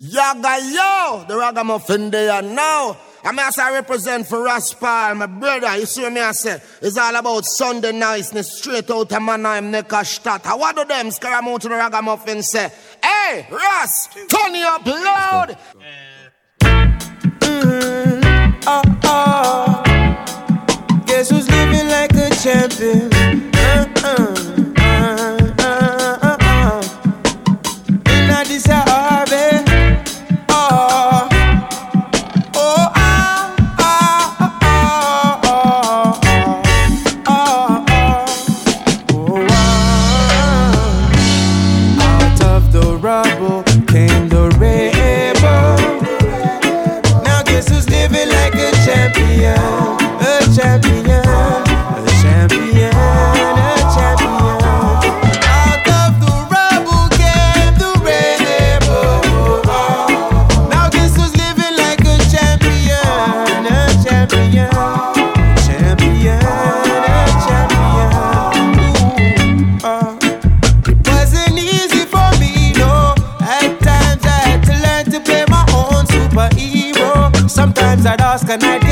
Yaga yo, the ragamuffin there now. I'm as I represent for Raspal, my brother. You see me I say? It's all about Sunday niceness, straight out of my name, Neckarstadt. What do them scaramouche the ragamuffin say? Hey, Ras, turn you up loud. Mm-hmm. Oh, oh. Guess who's living like a champion? Uh-uh. Nothing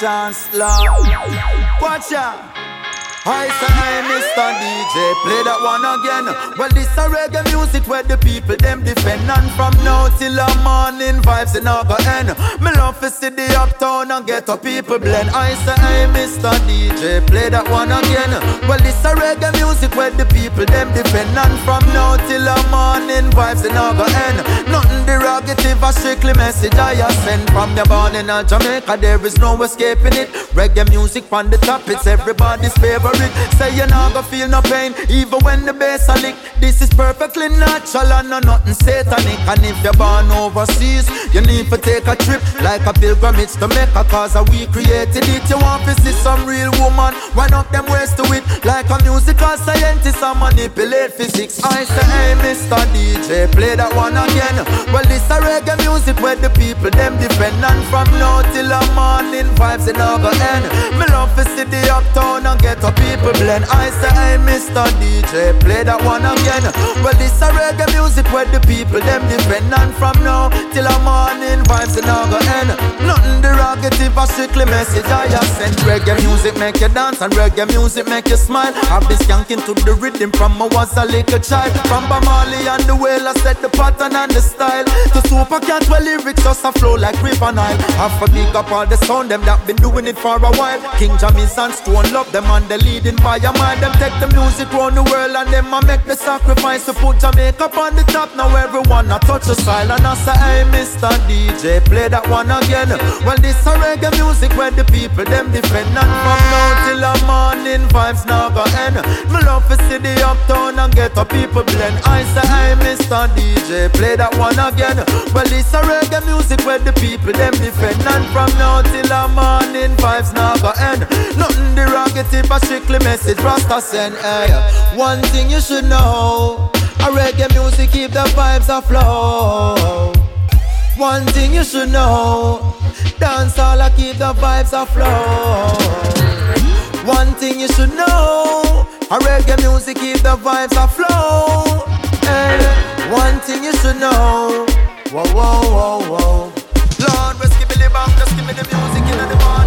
chance, Lord. Watch out. DJ, play that one again. Well, this a reggae music where the people them defend. And from now till the morning, vibes in go end. Me love to see the uptown and get a people blend. I say, hey, Mr. DJ, play that one again. Well, this a reggae music where the people them defend. And from now till the morning, vibes in go end. Nothing derogative, a strictly message I send from your born in Jamaica. There is no escaping it. Reggae music on the top, it's everybody's favorite. Say you're not gonna feel no pain, even when the bass a lick. This is perfectly natural and no nothing satanic. And if you're born overseas, you need to take a trip like a pilgrimage to make a cause we created it. You want to see some real woman, run up them ways to it like a musical scientist and manipulate physics. I say, hey, Mr. DJ, play that one again. Well, this a reggae music where the people them defend, and from now till the morning vibes in never end. Me love to see the uptown and get a people blend. I say, hey, Mr. DJ, play that one again. Well, this a reggae music where the people them defend, and from now till the morning vibes in never end. Nothing derogative, a strictly message I have sent. Reggae music make you dance and reggae music make you smile. I've been skanking to the rhythm from I was a little child. From Bob Marley and the whale, I set the pattern and the style. To super cat, well lyrics just a flow like river Nile. Have a big up all the sound them that been doing it for a while. King Jammy's and Stone love them and they leading by a mind. Them take the music round the world and them a make the sacrifice to put Jamaica on the top. Now everyone a touch the style and I say, hey Mr. DJ, play that one again. Well this a reggae music where the people them defend and from now till the morning vibes now go end. Me love to see the uptown and get a people blend. I say, hey Mr. DJ, play that one again. Well this a reggae music where the people them defend and from now till the morning vibes now go end. Nothing derogative, but strictly message Rasta send. Hey, one thing you should know, a reggae music keep the vibes aflow. One thing you should know, dance all I keep the vibes aflow. One thing you should know, a reggae music keep the vibes aflow. Hey, eh, one thing you should know, whoa whoa whoa whoa. Lord, bang, just give me the music in the morning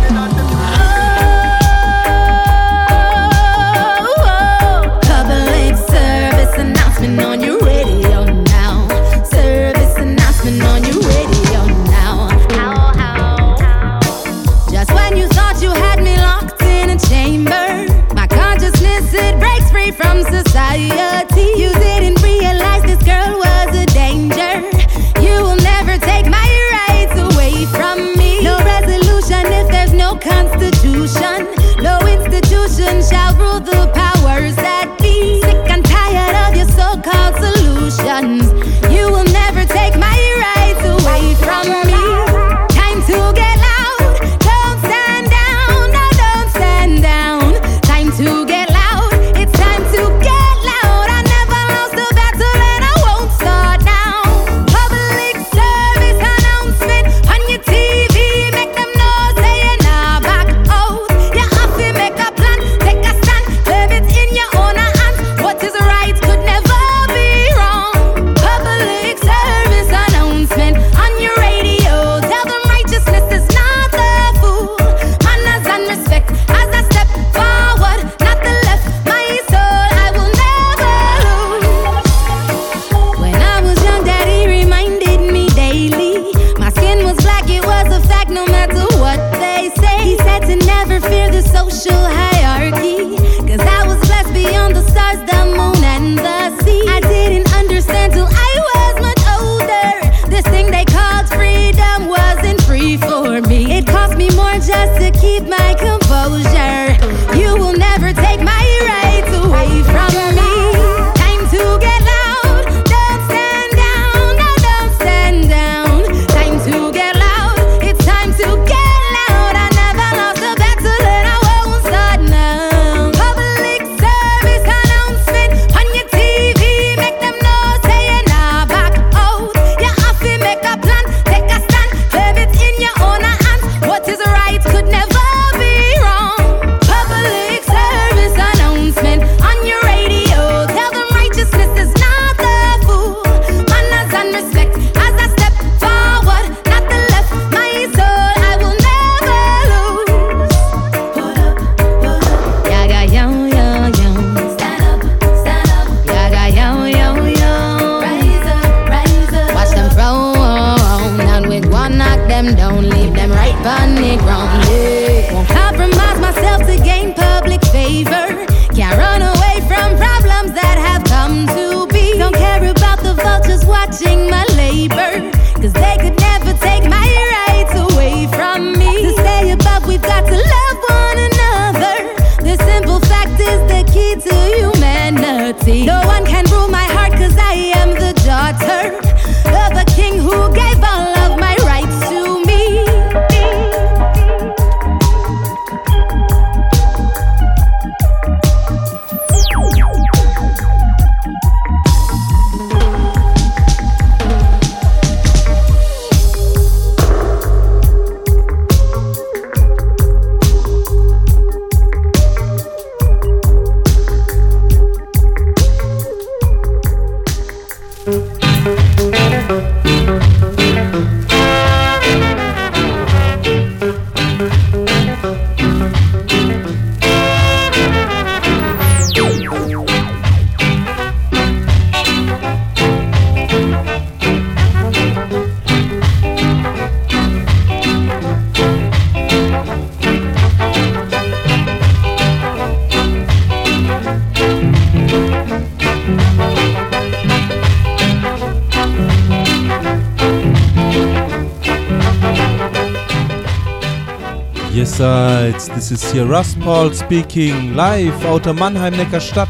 This is here Russ Paul speaking live out of Mannheim Neckarstadt.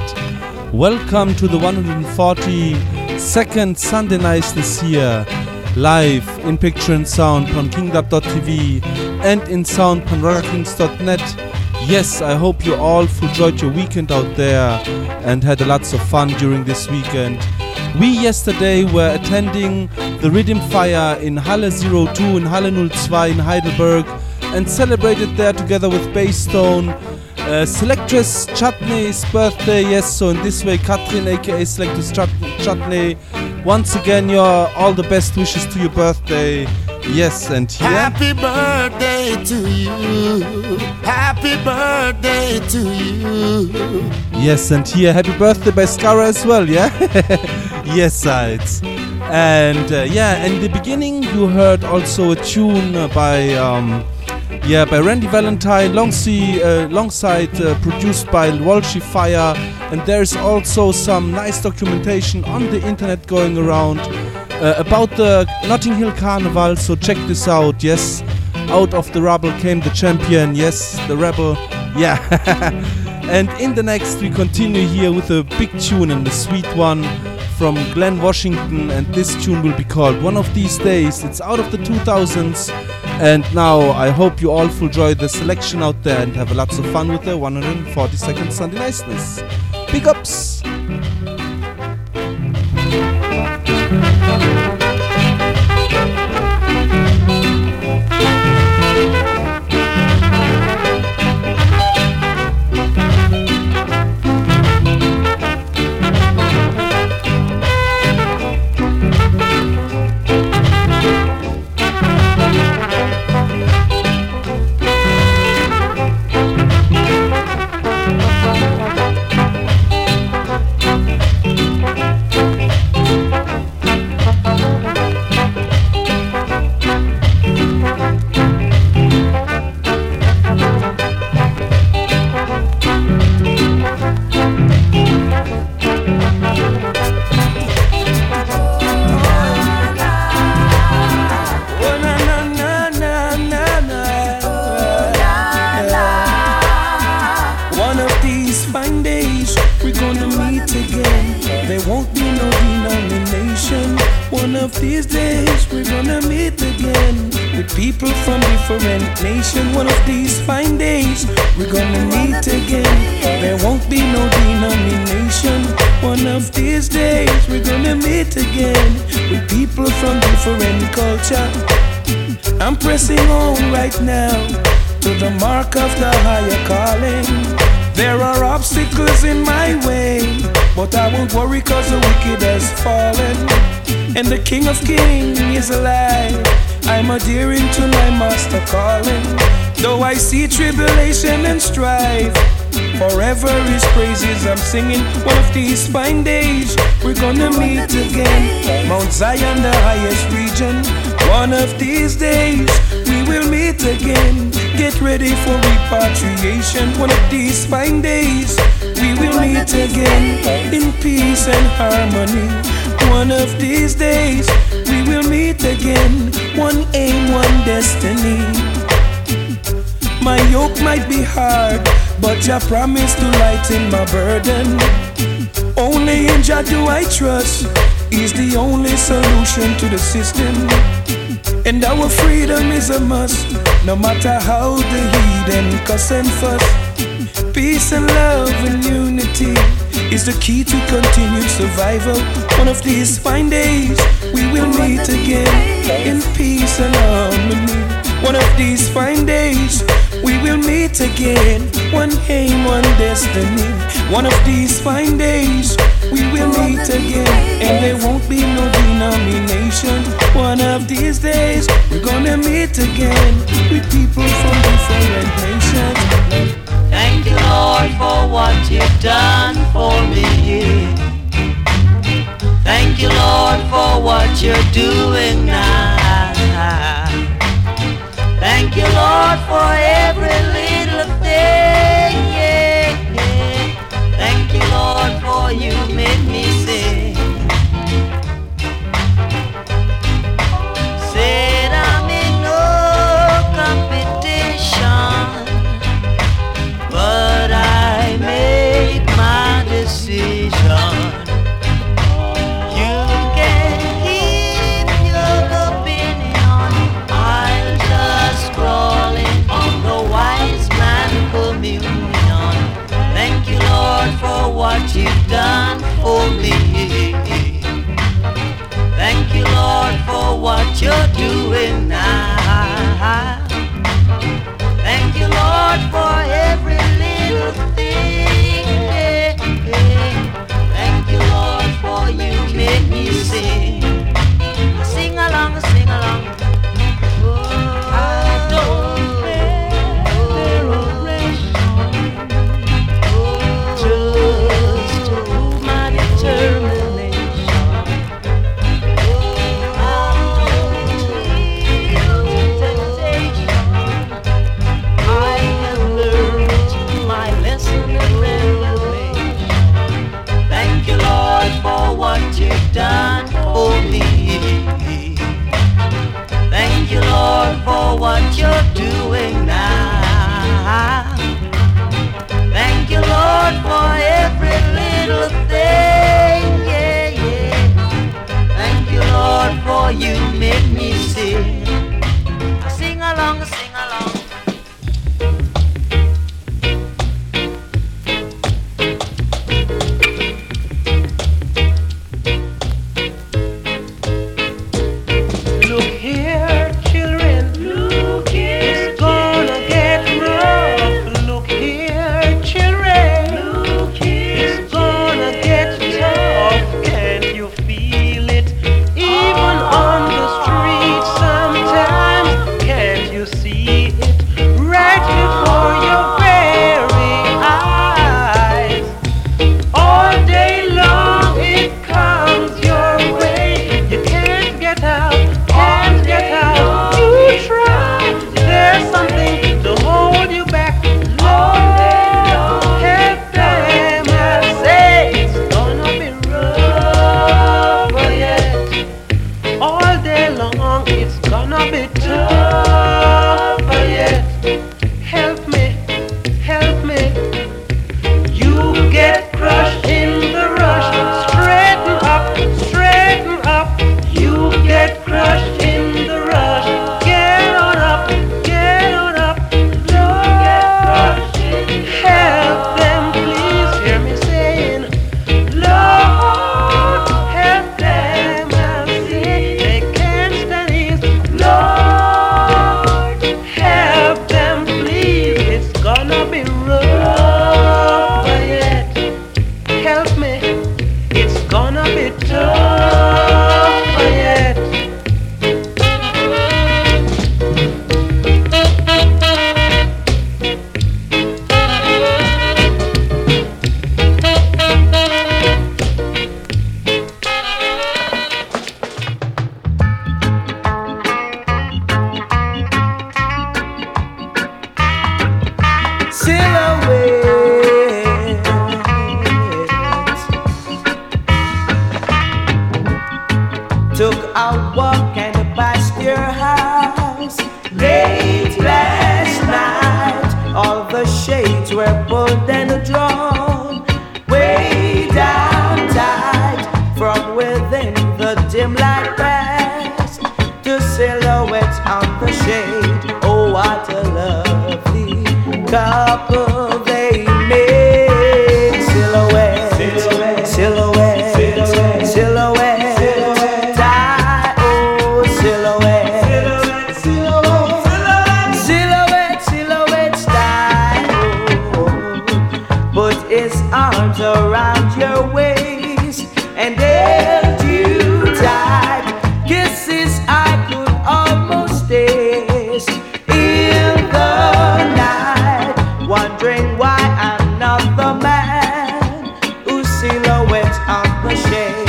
Welcome to the 142nd Sunday night this year, live in picture and sound on kingdom.tv and in sound on rockerkings.net. Yes, I hope you all enjoyed your weekend out there and had lots of fun during this weekend. We yesterday were attending the Rhythm Fire in Halle 02 in Halle 02 in Heidelberg and celebrated there together with Baystone. Uh, Selectress Chutney's birthday, yes, so in this way, Katrin aka Selectress Chutney, once again, your all the best wishes to your birthday. Yes, and here. Happy birthday to you. Happy birthday to you. Yes, and here, happy birthday by Scara as well, yeah? yes, sides. And uh, yeah, in the beginning, you heard also a tune by. Um, yeah, by Randy Valentine, longside, uh, uh, produced by Walshy Fire, and there's also some nice documentation on the internet going around uh, about the Notting Hill Carnival. So check this out. Yes, out of the rubble came the champion. Yes, the rebel. Yeah. and in the next, we continue here with a big tune and a sweet one from Glen Washington, and this tune will be called One of These Days. It's out of the 2000s. And now I hope you all enjoy the selection out there and have lots of fun with the 142nd Sunday Niceness. Big ups! See tribulation and strife, forever his praises I'm singing. One of these fine days, we're gonna meet again. Mount Zion, the highest region. One of these days, we will meet again. Get ready for repatriation. One of these fine days, we will meet again in peace and harmony. One of these days we will meet again. One aim, one destiny. My yoke might be hard, but Jah promised to lighten my burden. Only in Jah do I trust. He's the only solution to the system. And our freedom is a must, no matter how the heathen cuss and fuss. Peace and love and unity is the key to continued survival. One of these fine days, we will meet again in peace and harmony. One of these fine days, we will meet again. One aim, one destiny. One of these fine days, we will meet again. And there won't be no denomination. One of these days, we're gonna meet again with people from different nations. Thank you, Lord, for what you've done for me. Thank you, Lord, for what you're doing now. Thank you, Lord, for every little thing. Thank you, Lord, for you made me what you're doing now. Thank you, Lord, for every little thing. Thank you, Lord, for you make me sing. you made me sick. moments of the shade,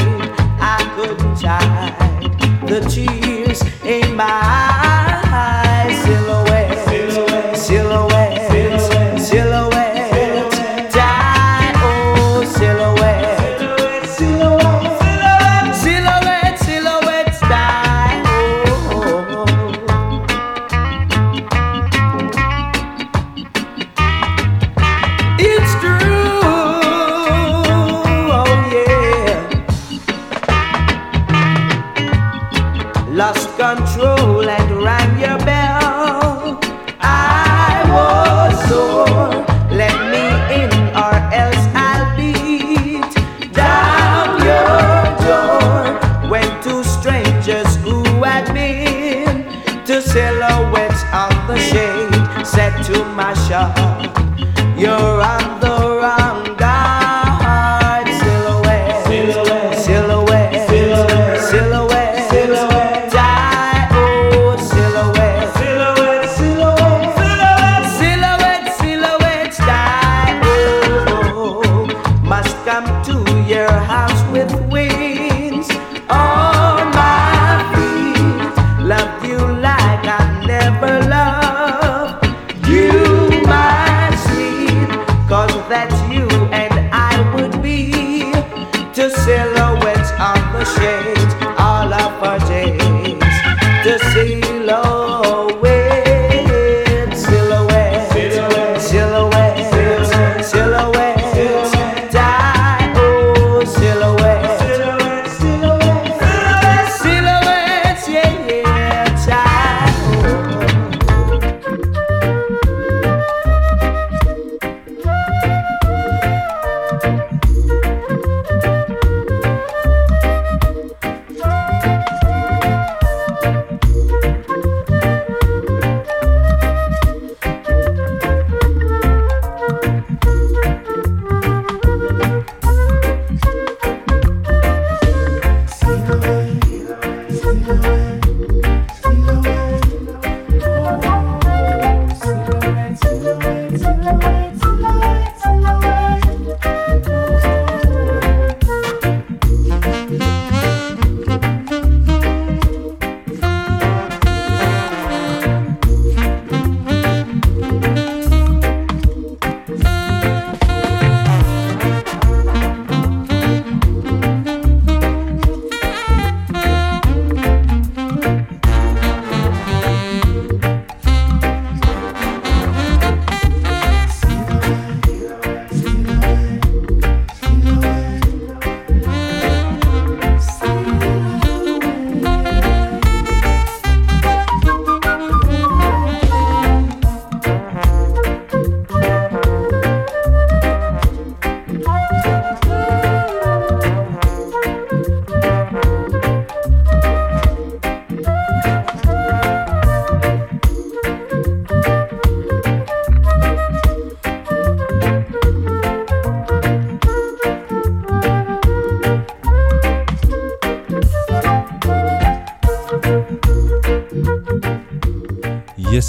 I couldn't hide the tears in my eyes.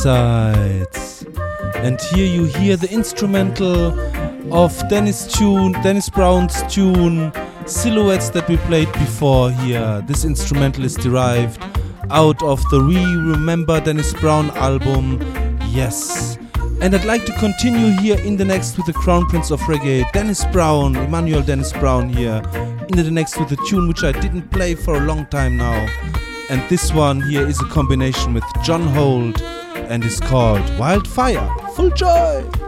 And here you hear the instrumental of Dennis tune, Dennis Brown's tune Silhouettes that we played before here. This instrumental is derived out of the We Remember Dennis Brown album. Yes. And I'd like to continue here in the next with the Crown Prince of Reggae, Dennis Brown, Emmanuel Dennis Brown here. In the next with a tune which I didn't play for a long time now. And this one here is a combination with John Holt and is called Wildfire. Full joy!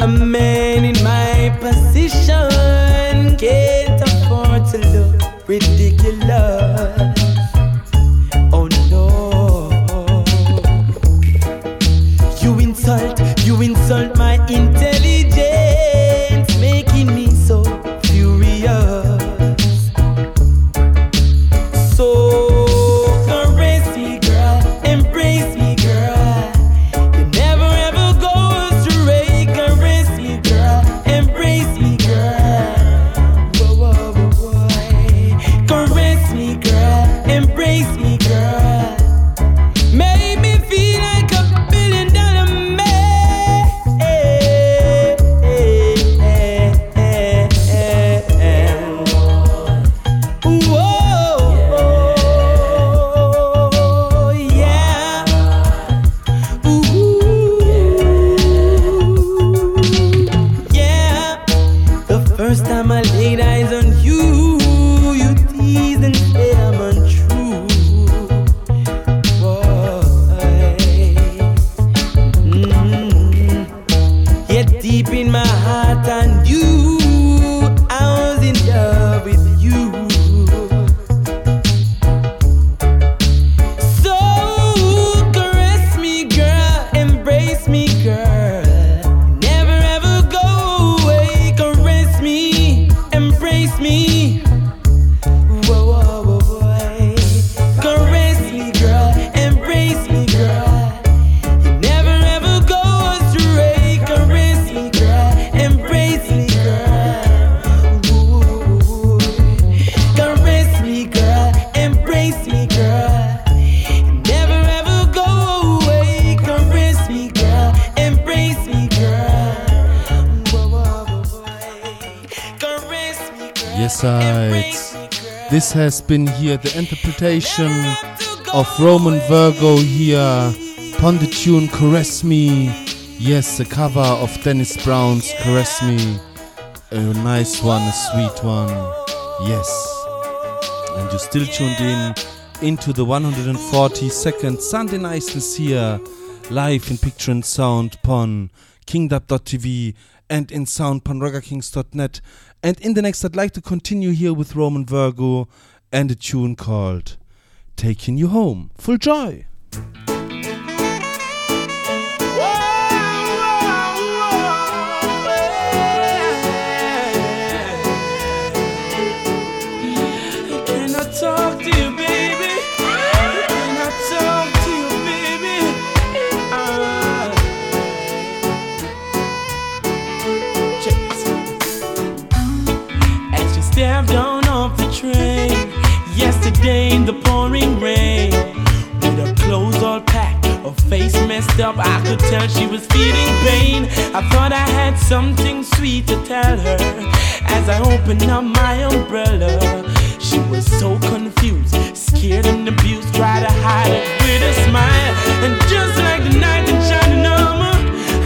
A man in my position can't afford to look ridiculous. Has been here the interpretation of Romain Virgo here upon the tune Caress Me. Yes, a cover of Dennis Brown's Caress Me. A nice one, a sweet one. Yes. And you're still tuned in into the 142nd Sunday Niceness here, live in picture and sound upon kingdub.tv and in sound upon ruggerkings.net. And in the next, I'd like to continue here with Romain Virgo and a tune called Taking You Home. Full joy! Yesterday in the pouring rain, with her clothes all packed, her face messed up, I could tell she was feeling pain. I thought I had something sweet to tell her as I opened up my umbrella. She was so confused, scared and abused, tried to hide it with a smile. And just like the night in shining armor,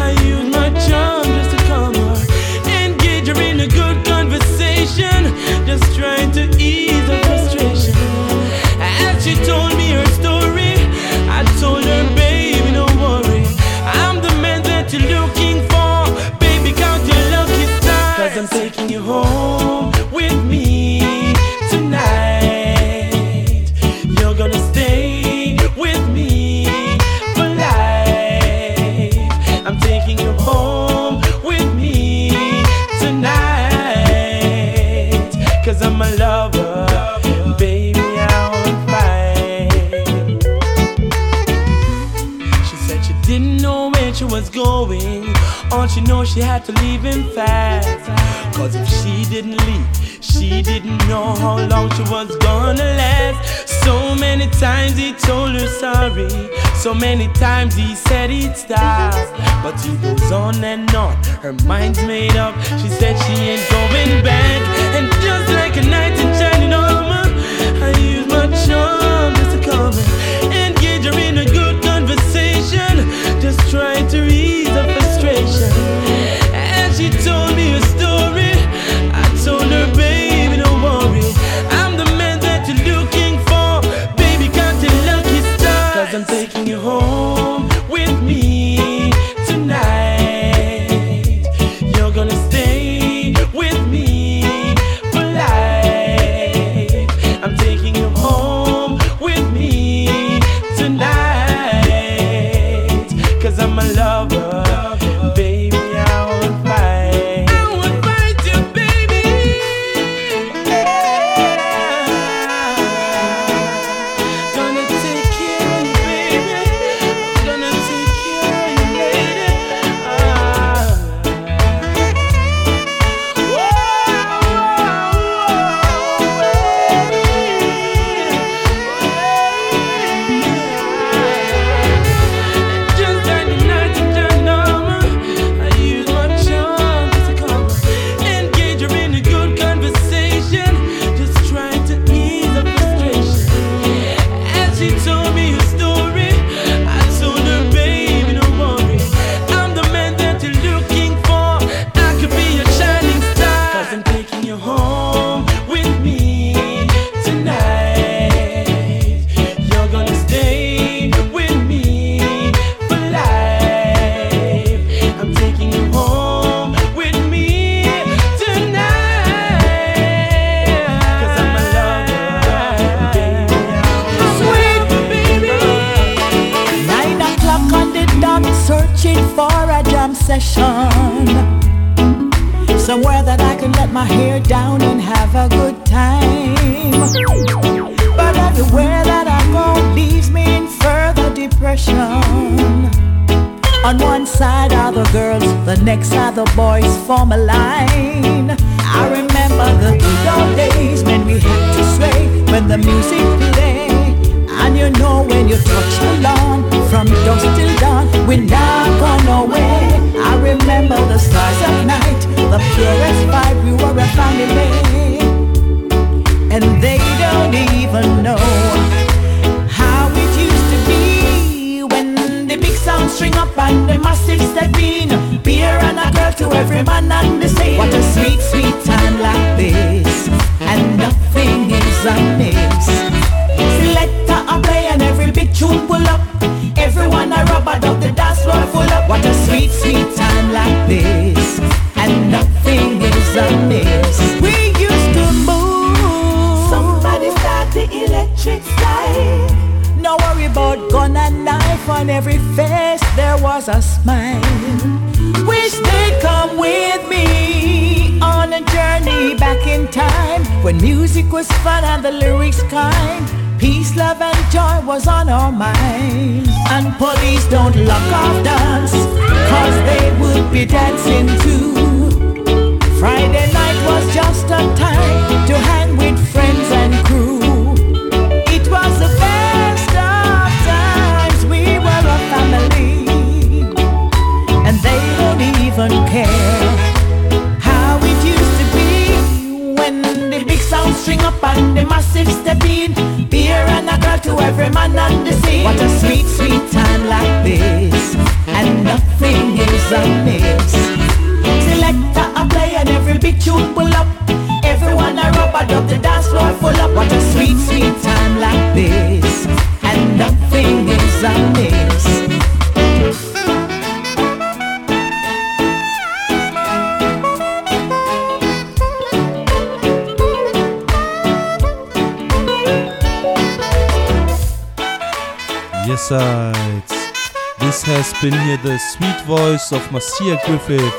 I used my charm just to calm her, engage her in a good conversation, just trying to ease home with me she know she had to leave him fast. Cause if she didn't leave, she didn't know how long she was gonna last. So many times he told her sorry. So many times he said he'd stop. But he goes on and on. Her mind's made up. She said she ain't going back. And just like a knight in shining armor, I use my charm just to come I'm taking you home Wish they'd come with me on a journey back in time when music was fun and the lyrics kind. Peace, love, and joy was on our minds. And police don't lock off dance, cause they would be dancing too. Friday night was just a time to hang with friends and string up and the massive step in. Beer and a girl to every man on the scene. What a sweet, sweet time like this, and nothing is amiss. Selector a play and every big tune pull up. Everyone a rubber dub the dance floor full up. What a sweet, sweet time like this, and nothing is amiss. This has been here the sweet voice of Marcia Griffith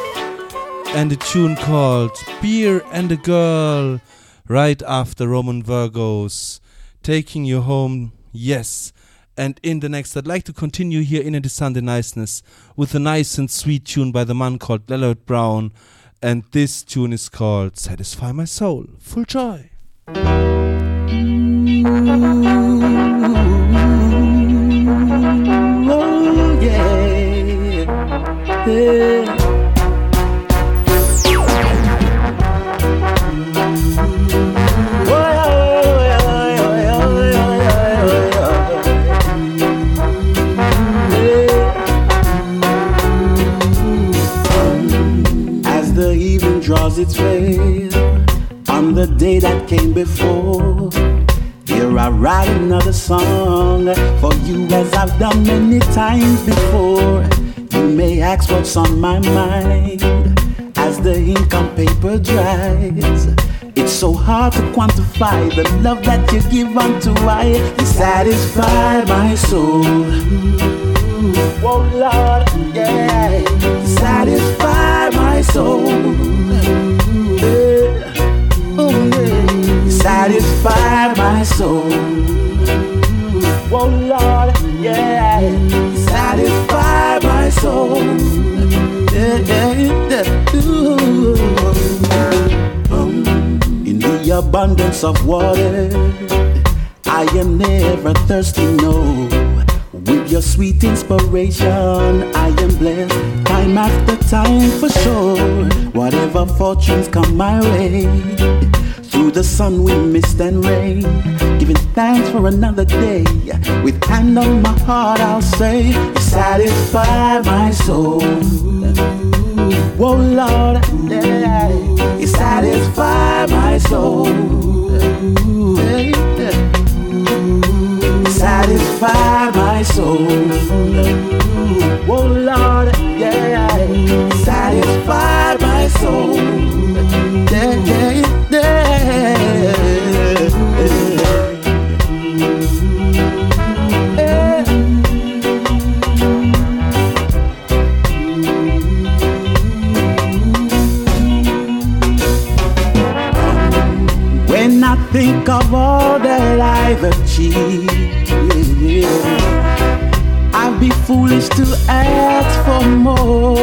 and a tune called Beer and a Girl right after Romain Virgos taking you home, yes, And in the next, I'd like to continue here in the Sunday Niceness with a nice and sweet tune by the man called Leonard Brown. And this tune is called Satisfy My Soul. Full joy. Oh, As the evening draws its veil on the day that came before. I write another song for you as I've done many times before. You may ask what's on my mind as the ink on paper dries. It's so hard to quantify the love that you give unto I. You satisfy my soul. Oh Lord, yeah. Satisfy my soul. Soul. Oh Lord, yeah. Satisfy my soul. Yeah, yeah, yeah. Um, in the abundance of water, I am never thirsty, no. With your sweet inspiration, I am blessed time after time for sure. Whatever fortunes come my way, the sun, wind, mist, and rain, giving thanks for another day. With hand on my heart, I'll say, satisfy my soul. Whoa, Lord, you satisfy my soul. Satisfy my soul. Whoa, Lord, yeah, satisfy my soul. Ask for more.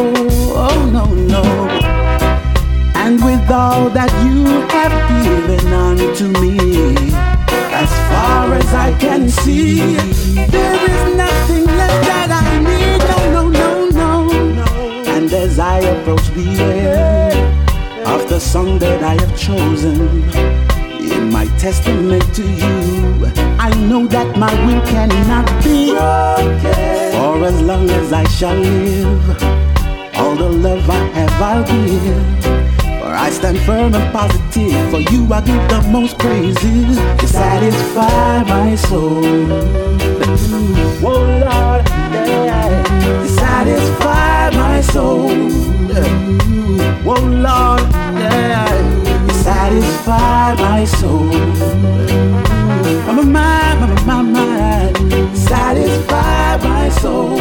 Oh no, no. And with all that you have given unto me, as far as I can see, there is nothing left that I need. No, no, no, no. And as I approach the end of the song that I have chosen, in my testament to you, I know that my will cannot be broken. For as long as I shall live, all the love I have I'll give. For I stand firm and positive, for you I give the most praises. to satisfy my soul. Whoa, Lord, yeah. You satisfy my soul. Whoa, Lord, yeah. Satisfy my soul. My mind, my, my mind, satisfy my soul.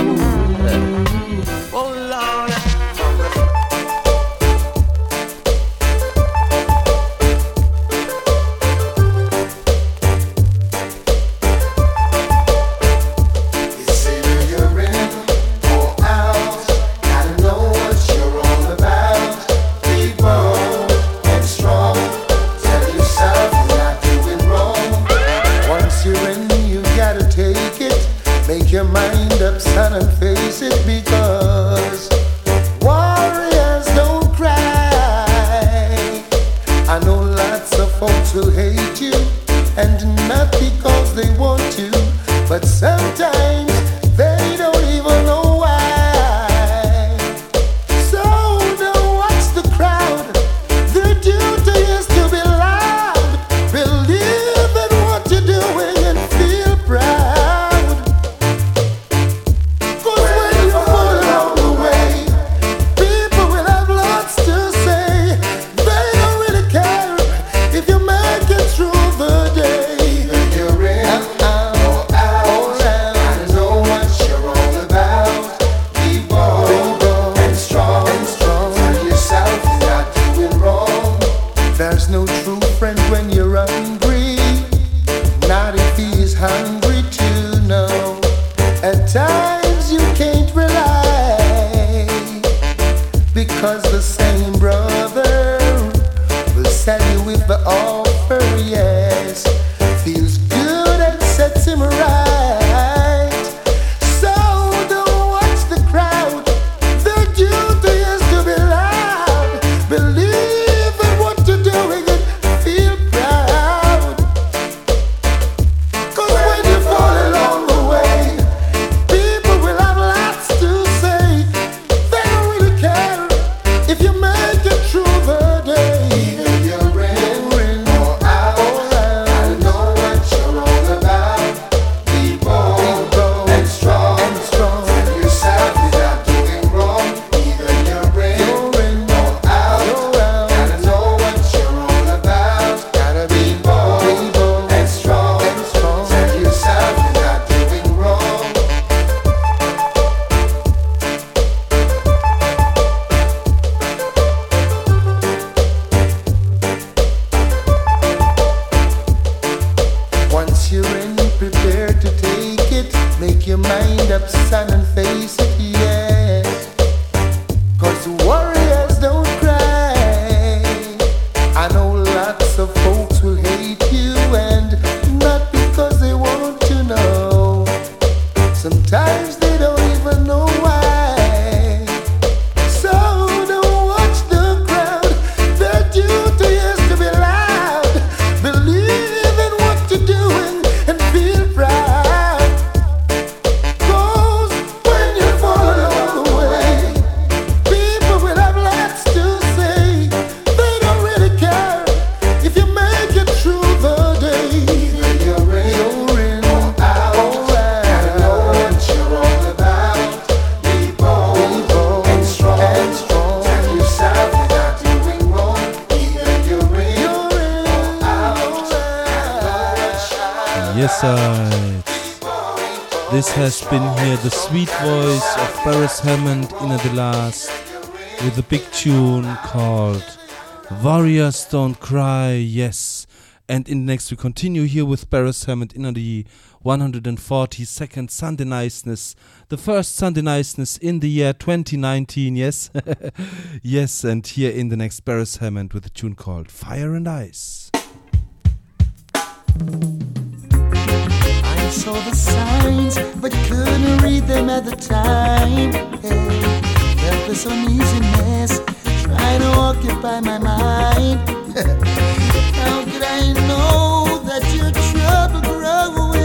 And the last with a big tune called Warriors Don't Cry. Yes. And in the next we continue here with Beres Hammond in the 142nd Sunday Niceness. The first Sunday Niceness in the year 2019, yes? yes, and here in the next Beres Hammond with a tune called Fire and Ice. I saw the signs, but couldn't read them at the time. Hey, this uneasiness trying to occupy my mind. How could I know that your trouble growing?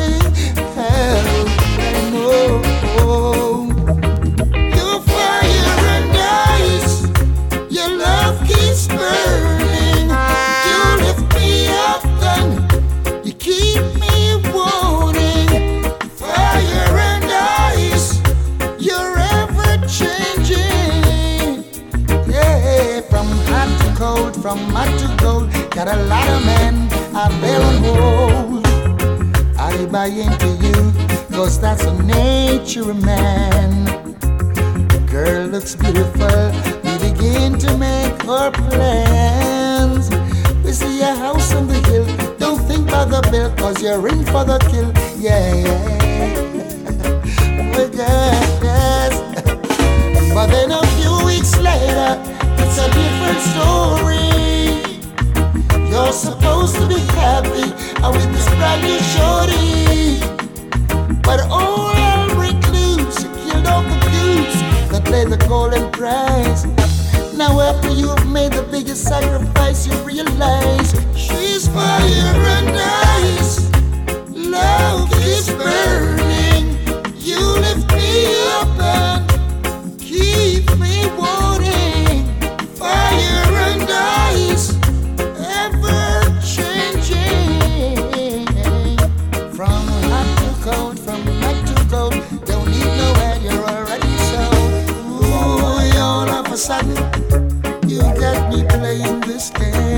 From hot to gold. Got a lot of men I bail on hold. I buy into you, cause that's the nature of man. The girl looks beautiful, we begin to make our plans. We see a house on the hill, don't think about the bill, cause you're in for the kill. Yeah, yeah. Yes, yes. But then a few weeks later, it's a different story. Supposed to be happy uh, with this brand new shorty. But all hell break loose, killed all the goose that played the golden prize. Now after you've made the biggest sacrifice, you realize she's fire and ice. Love is burning. Playing this game.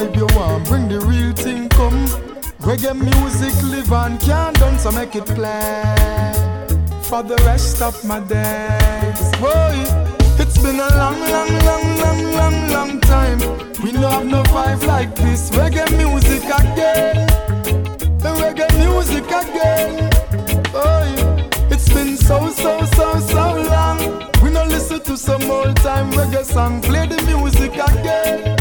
vibe you want, bring the real thing come. Reggae music live on, can't done, so make it play for the rest of my days. Boy, it's been a long, long, long, long, long, long time. We don't have no vibe like this. Reggae music again, reggae music again. Boy, it's been so, so, so, so long. We don't listen to some old time reggae song. Play the music again.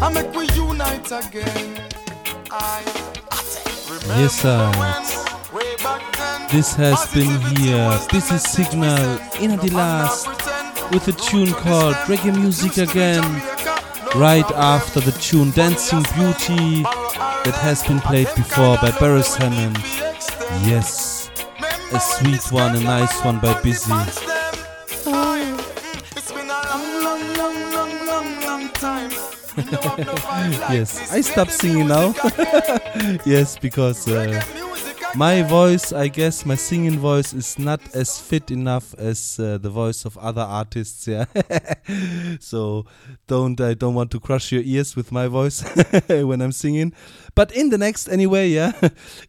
I make we unite again. I yes, sir. This has been here. Busy Signal in the last with a tune called Reggae Music Again. Right after the tune Dancing Beauty that has been played before by Beres Hammond. Yes, a sweet one, a nice one by Busy. yes, I stopped singing now. yes, because uh, my voice, I guess, my singing voice is not as fit enough as uh, the voice of other artists. Yeah, so don't I don't want to crush your ears with my voice when I'm singing. But in the next, anyway, yeah,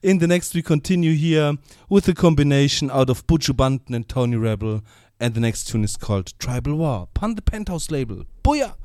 in the next we continue here with a combination out of Buju Banton and Tony Rebel, and the next tune is called Tribal War, pun the Penthouse label. Booyah!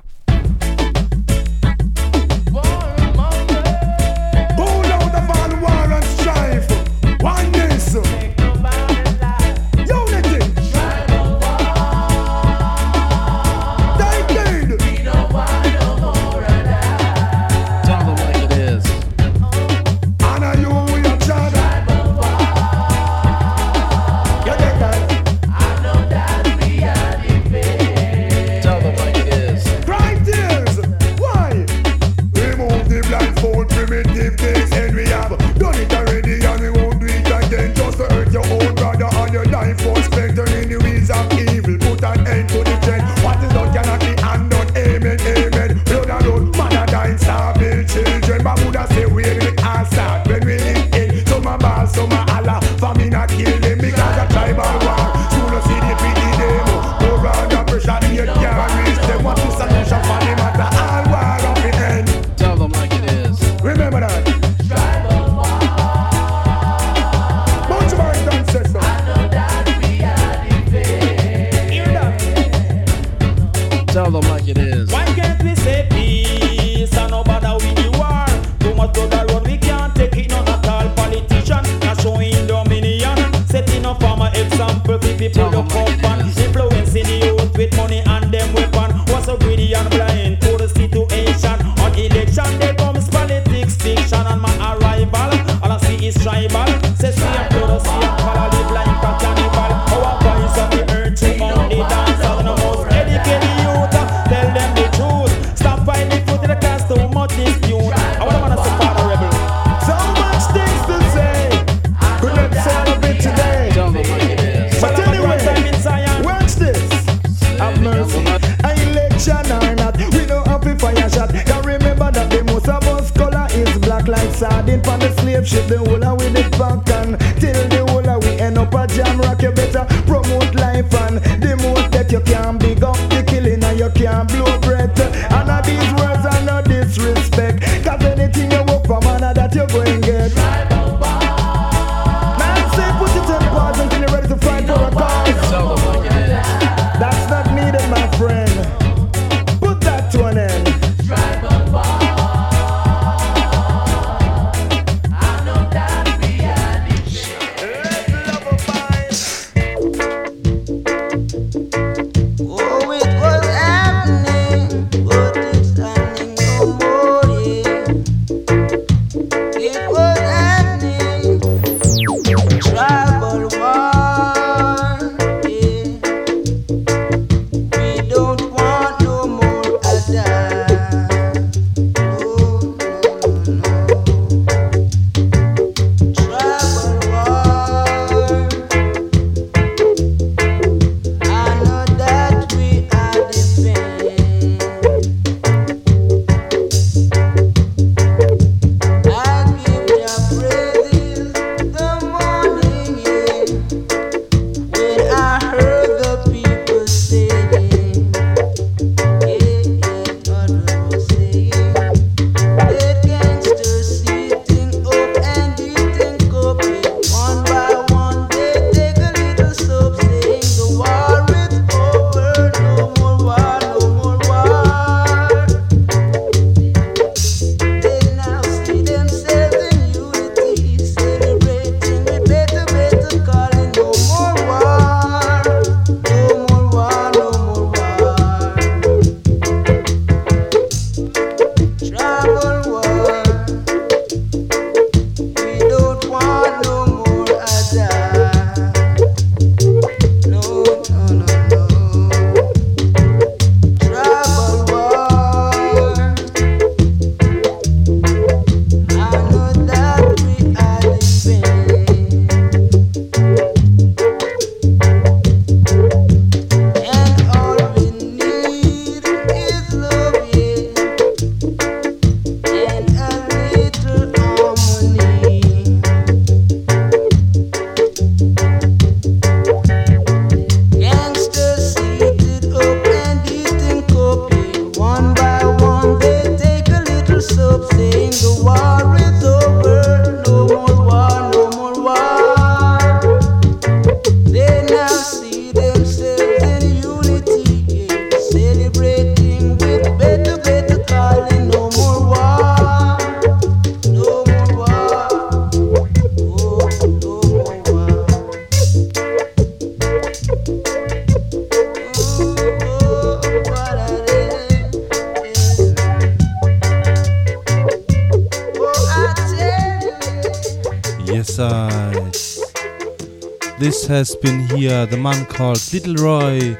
has been here the man called Little Roy,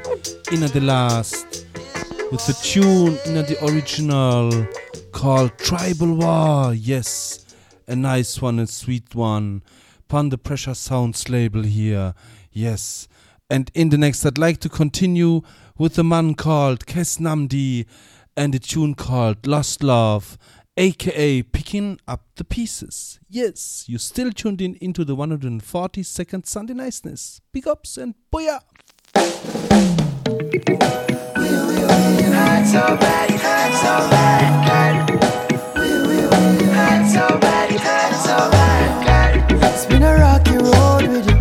in the Last, with the tune in the Original called Tribal War. Yes, a nice one, a sweet one. Pun the Pressure Sounds label here. Yes. And in the next, I'd like to continue with the man called Kes Namdi and a tune called Lost Love, aka picking up the pieces. Yes, You still tuned in into the 142nd Sunday Niceness. Big ups and booyah! It's been a rocky road with you.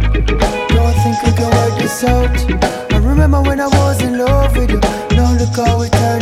Don't think we can work this out. I remember when I was in love with you. Now look how we turned.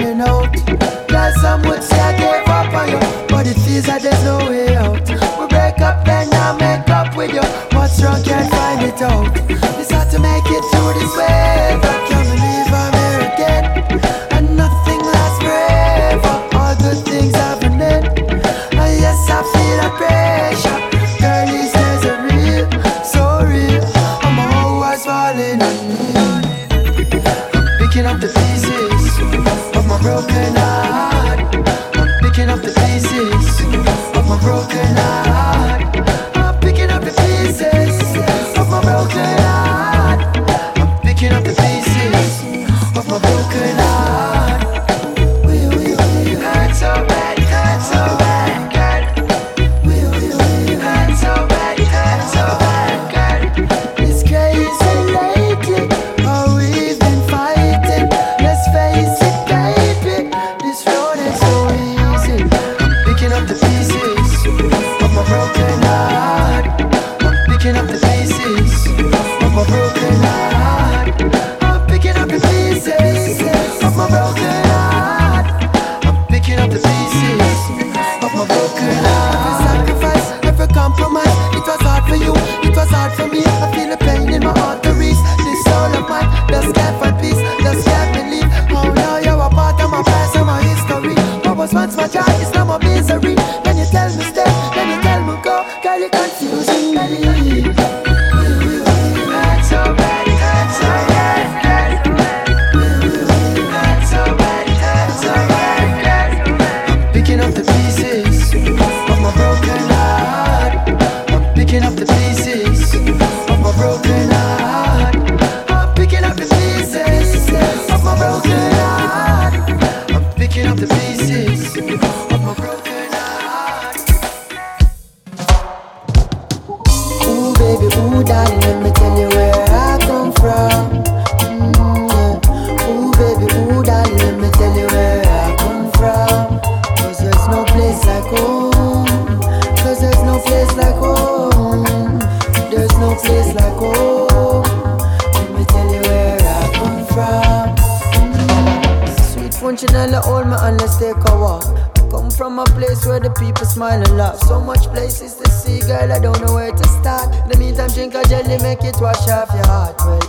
drink a jelly, make it wash off your heart. Well,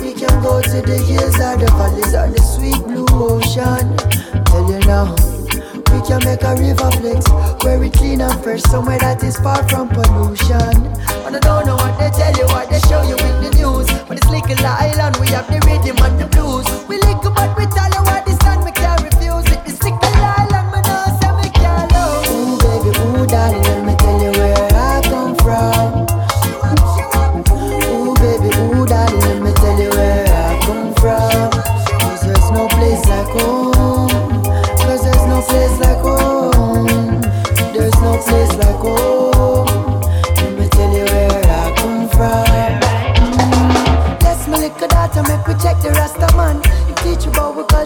we can go to the hills and the valleys and the sweet blue ocean. Tell you now. We can make a river flex where it clean and fresh, somewhere that is far from pollution. And I don't know what they tell you, what they show you in the news. But it's Lickle Island, we have the rhythm and the blues. We lick but we tell you what the sun we carry.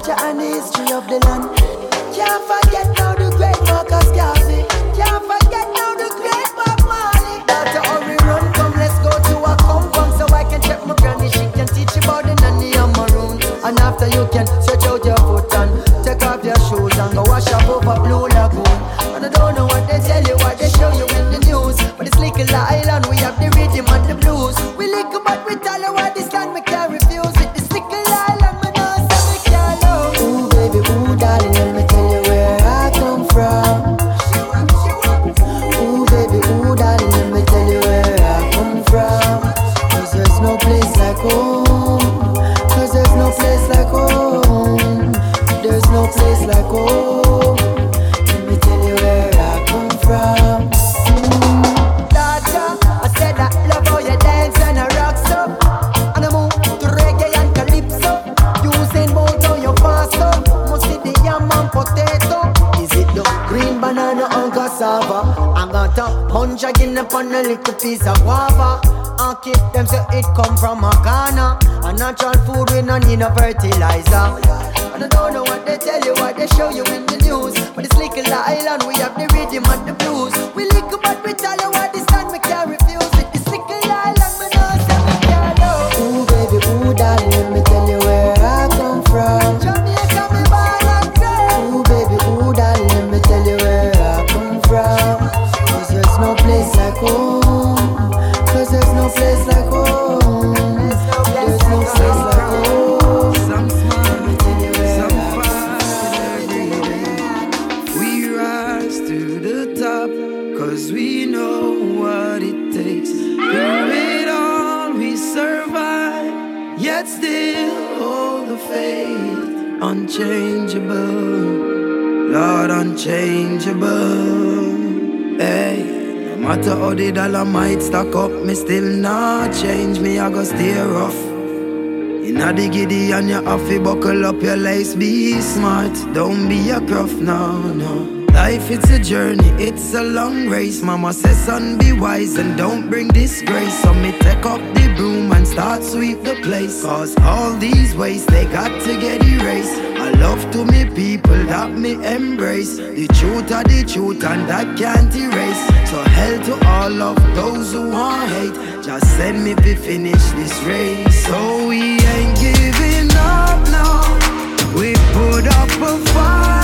culture and history of the land. piece of guava and keep them so it come from a Ghana. A natural food, we no need no fertilizer. And I don't know what they tell you, what they show you. Matter how the dollar might stack up, me still not change, me I go stay rough. Inna the giddy and you have to buckle up your lace, be smart, don't be a gruff, no, no. Life it's a journey, it's a long race. Mama says son be wise and don't bring disgrace. So me take up the broom and start sweep the place. Cause all these ways they got to get erased love to me people that me embrace. The truth of the truth and I can't erase. So hell to all of those who want hate. Just send me to finish this race. So we ain't giving up now. We put up a fight.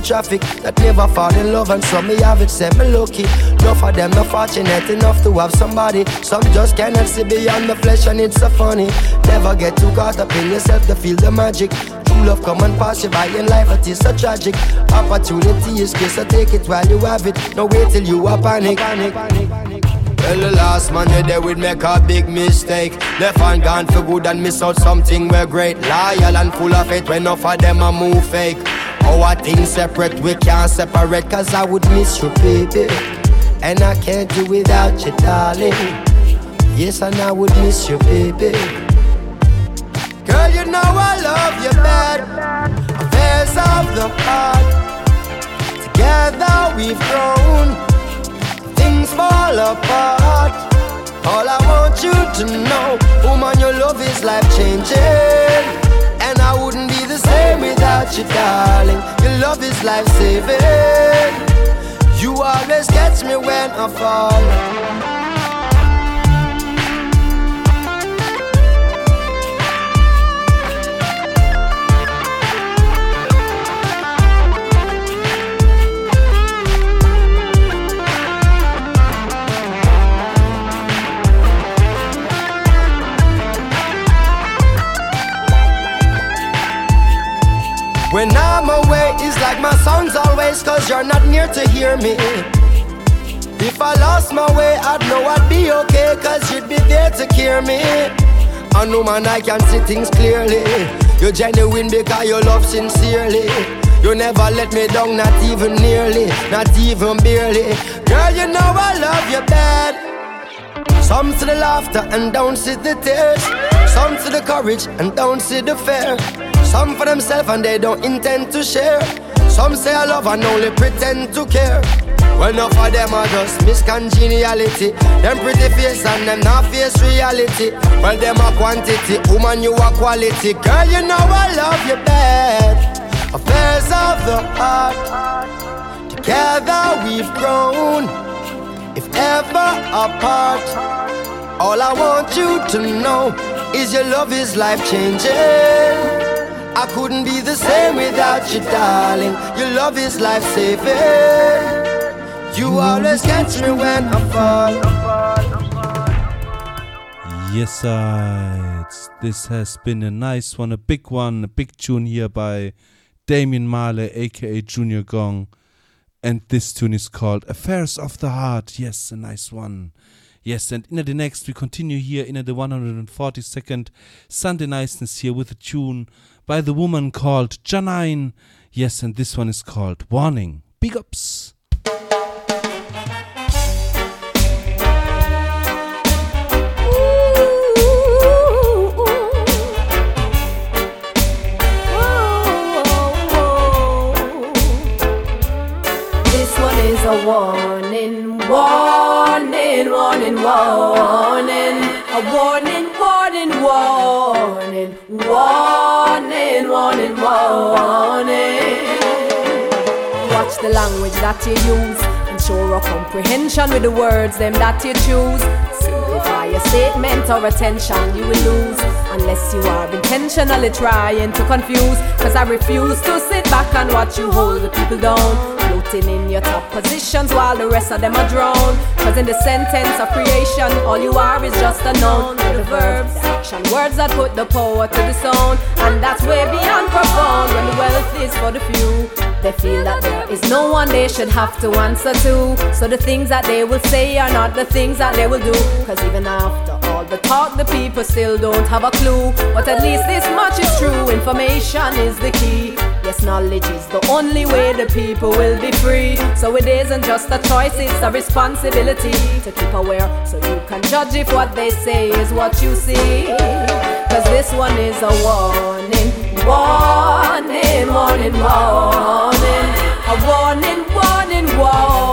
the traffic that never fall in love and some me have it set me lucky. no of them not fortunate enough to have somebody. Some just cannot see beyond the flesh and it's so funny. Never get too caught up in yourself to feel the magic. True love come and pass you by in life it is so tragic. Opportunity is scarce so take it while you have it. No wait till you are panic. panic, panic, panic. Well, the last man you there would make a big mistake. Left and gone for good and miss out something we're great. Loyal and full of faith when enough of them a move fake. Our things separate, we can't separate, cause I would miss you, baby. And I can't do without you, darling. Yes, and I would miss you, baby. Girl, you know I love you bad. Affairs of the heart. Together we've grown. Things fall apart. All I want you to know, woman, your love is life changing. And I wouldn't be the same without you, darling. Your love is life saving. You always catch me when I fall. When I'm away, it's like my songs always, cause you're not near to hear me. If I lost my way, I'd know I'd be okay, cause you'd be there to cure me. I know man, I can see things clearly. You're genuine because you love sincerely. You never let me down, not even nearly, not even barely. Girl, you know I love you bad. Some to the laughter and don't see the tears. Some to the courage and don't see the fear. Some for themselves and they don't intend to share. Some say I love and only pretend to care. Well, enough of them are just miscongeniality. Them pretty face and them not face reality. Well, them a quantity, woman you are quality. Girl, you know I love you bad. Affairs of the heart. Together we've grown. If ever apart, all I want you to know is your love is life changing. I couldn't be the same without you, darling. Your love is life saving. You always catch me when I fall. Yes, sides. This has been a nice one, a big one, a big tune here by Damian Marley, aka Junior Gong. And this tune is called Affairs of the Heart. Yes, a nice one. Yes, and in the next, we continue here in the 142nd Sunday Niceness here with a tune by the woman called Jah9. Yes, and this one is called Warning. Big ups. This one is a warning, warning, warning, warning. A warning, warning, warning, warning, warning, warning. Watch the language that you use. Ensure a comprehension with the words them that you choose. Simplify your statement or attention you will lose Unless you are intentionally trying to confuse Cause I refuse to sit back and watch you hold the people down Floating in your top positions while the rest of them are drowned Cause in the sentence of creation all you are is just a noun. With the verbs, the action, words that put the power to the sound. And that's way beyond profound. When the wealth is for the few They feel that there is no one they should have to answer to. So the things that they will say are not the things that they will do. Cause even after all the talk the people still don't have a clue. But at least this much is true, information is the key Yes, knowledge is the only way the people will be free. So it isn't just a choice, it's a responsibility To keep aware so you can judge if what they say is what you see. Cause this one is a warning Warning, warning, warning. A warning, warning, warning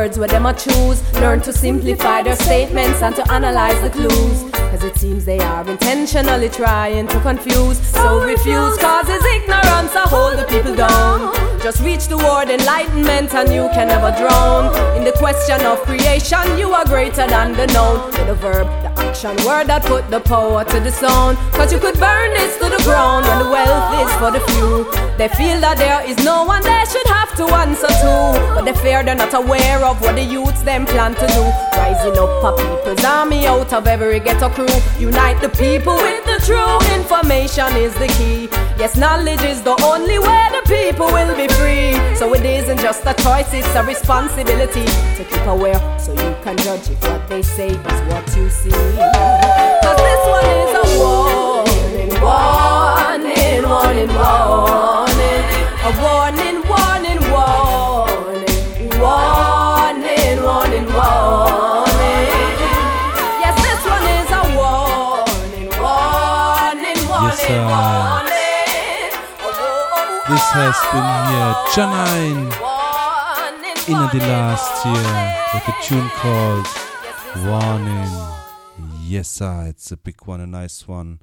words where them a choose. Learn to simplify their statements and to analyze the clues. Cause it seems they are intentionally trying to confuse. So refuse causes ignorance, I hold the people down. Just reach toward enlightenment and you can never drown. In the question of creation, you are greater than the known. With the verb, the action word that put the power to the sound. Cause you could burn this to the ground when the wealth is for the few. They feel that there is no one they should have to answer to. But they fear they're not aware of what the youths them plan to do. Rising up a people's army out of every ghetto crew. Unite the people with the true information is the key. Yes, knowledge is the only way people will be free. So it isn't just a choice, it's a responsibility to keep aware so you can judge if what they say is what you see. Cause this one is a warning, warning, warning, warning. A warning, warning, warning, warning, warning, warning. Yes, this one is a warning, warning, warning, Yes, sir. warning. Has been here, Jah9, in the last year with a tune called Warning. Yes, sir, it's a big one, a nice one.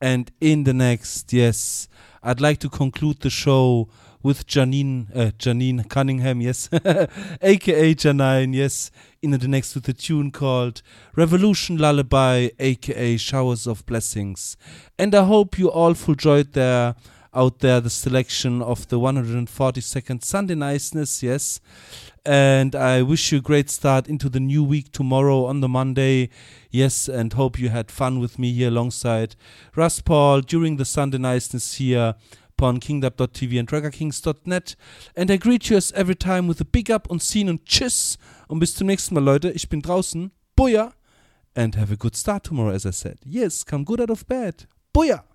And in the next, yes, I'd like to conclude the show with Jah9, uh, Janine Cunningham, yes, aka Jah9, yes, in the next with a tune called Revolution Lullaby, aka Showers of Blessings. And I hope you all enjoyed there out there the selection of the 142nd Sunday Niceness, yes. And I wish you a great start into the new week tomorrow on the Monday. Yes, and hope you had fun with me here alongside Russ Paul during the Sunday Niceness here upon kingdom.tv and draggerkings.net. And I greet you as every time with a big up und scene und tschüss. Und bis zum nächsten Mal, Leute. Ich bin draußen. Booyah! And have a good start tomorrow, as I said. Yes, come good out of bed. Booyah!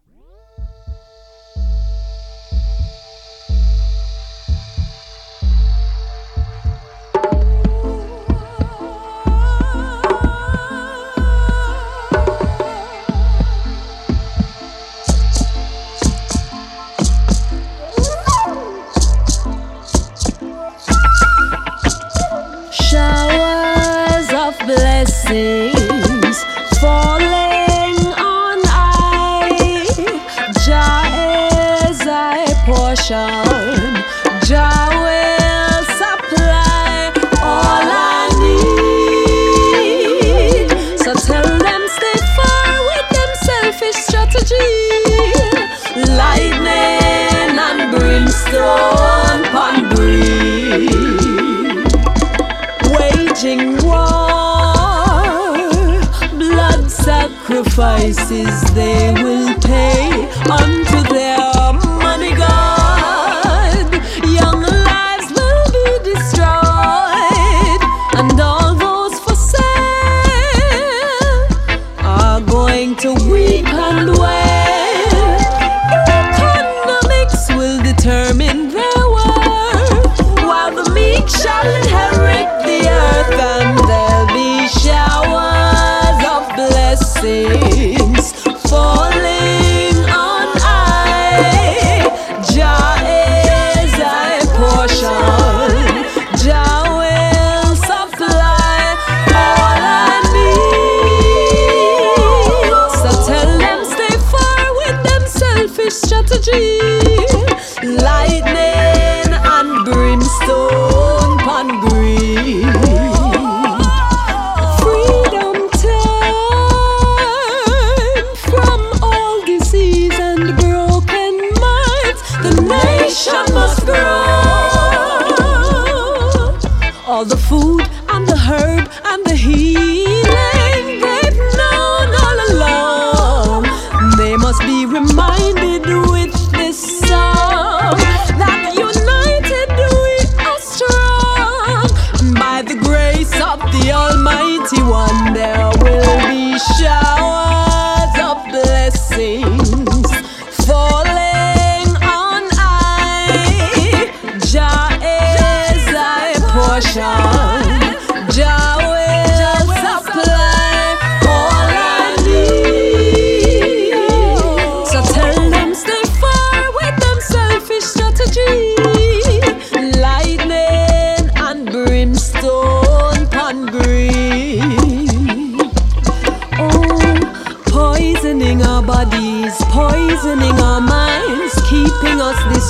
Blessings sacrifices they will pay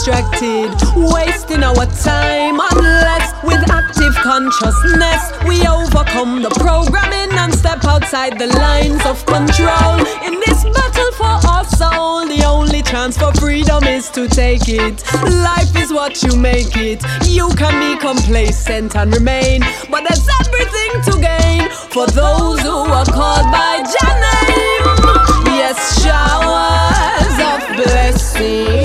distracted, wasting our time unless with active consciousness we overcome the programming and step outside the lines of control. In this battle for our soul, the only chance for freedom is to take it. Life is what you make it. You can be complacent and remain, but there's everything to gain for those who are called by Jah name. Yes, showers of blessings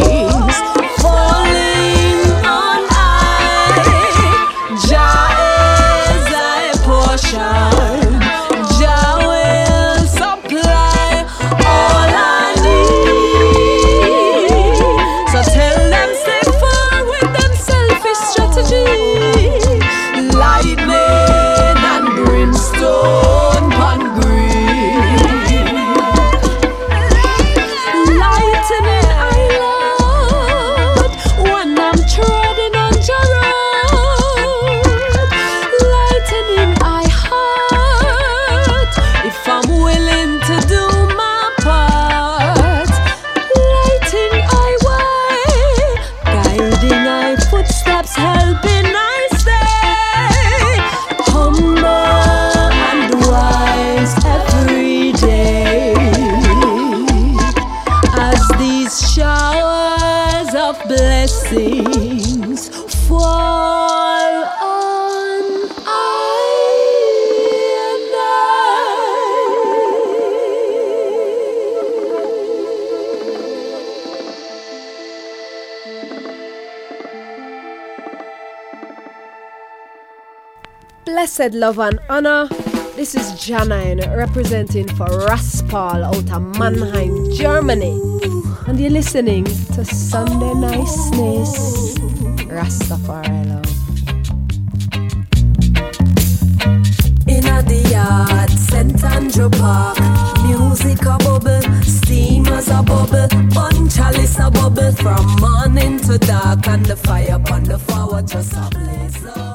Blessed love and honor. This is Jah9 representing for Raspal out of Mannheim, Germany. And you're listening to Sunday Niceness. Rastafari love. In the yard, St. Andrew Park. Music a bubble, steamers a bubble, chalice a bubble from morning to dark, and the fire upon the floor just a blaze.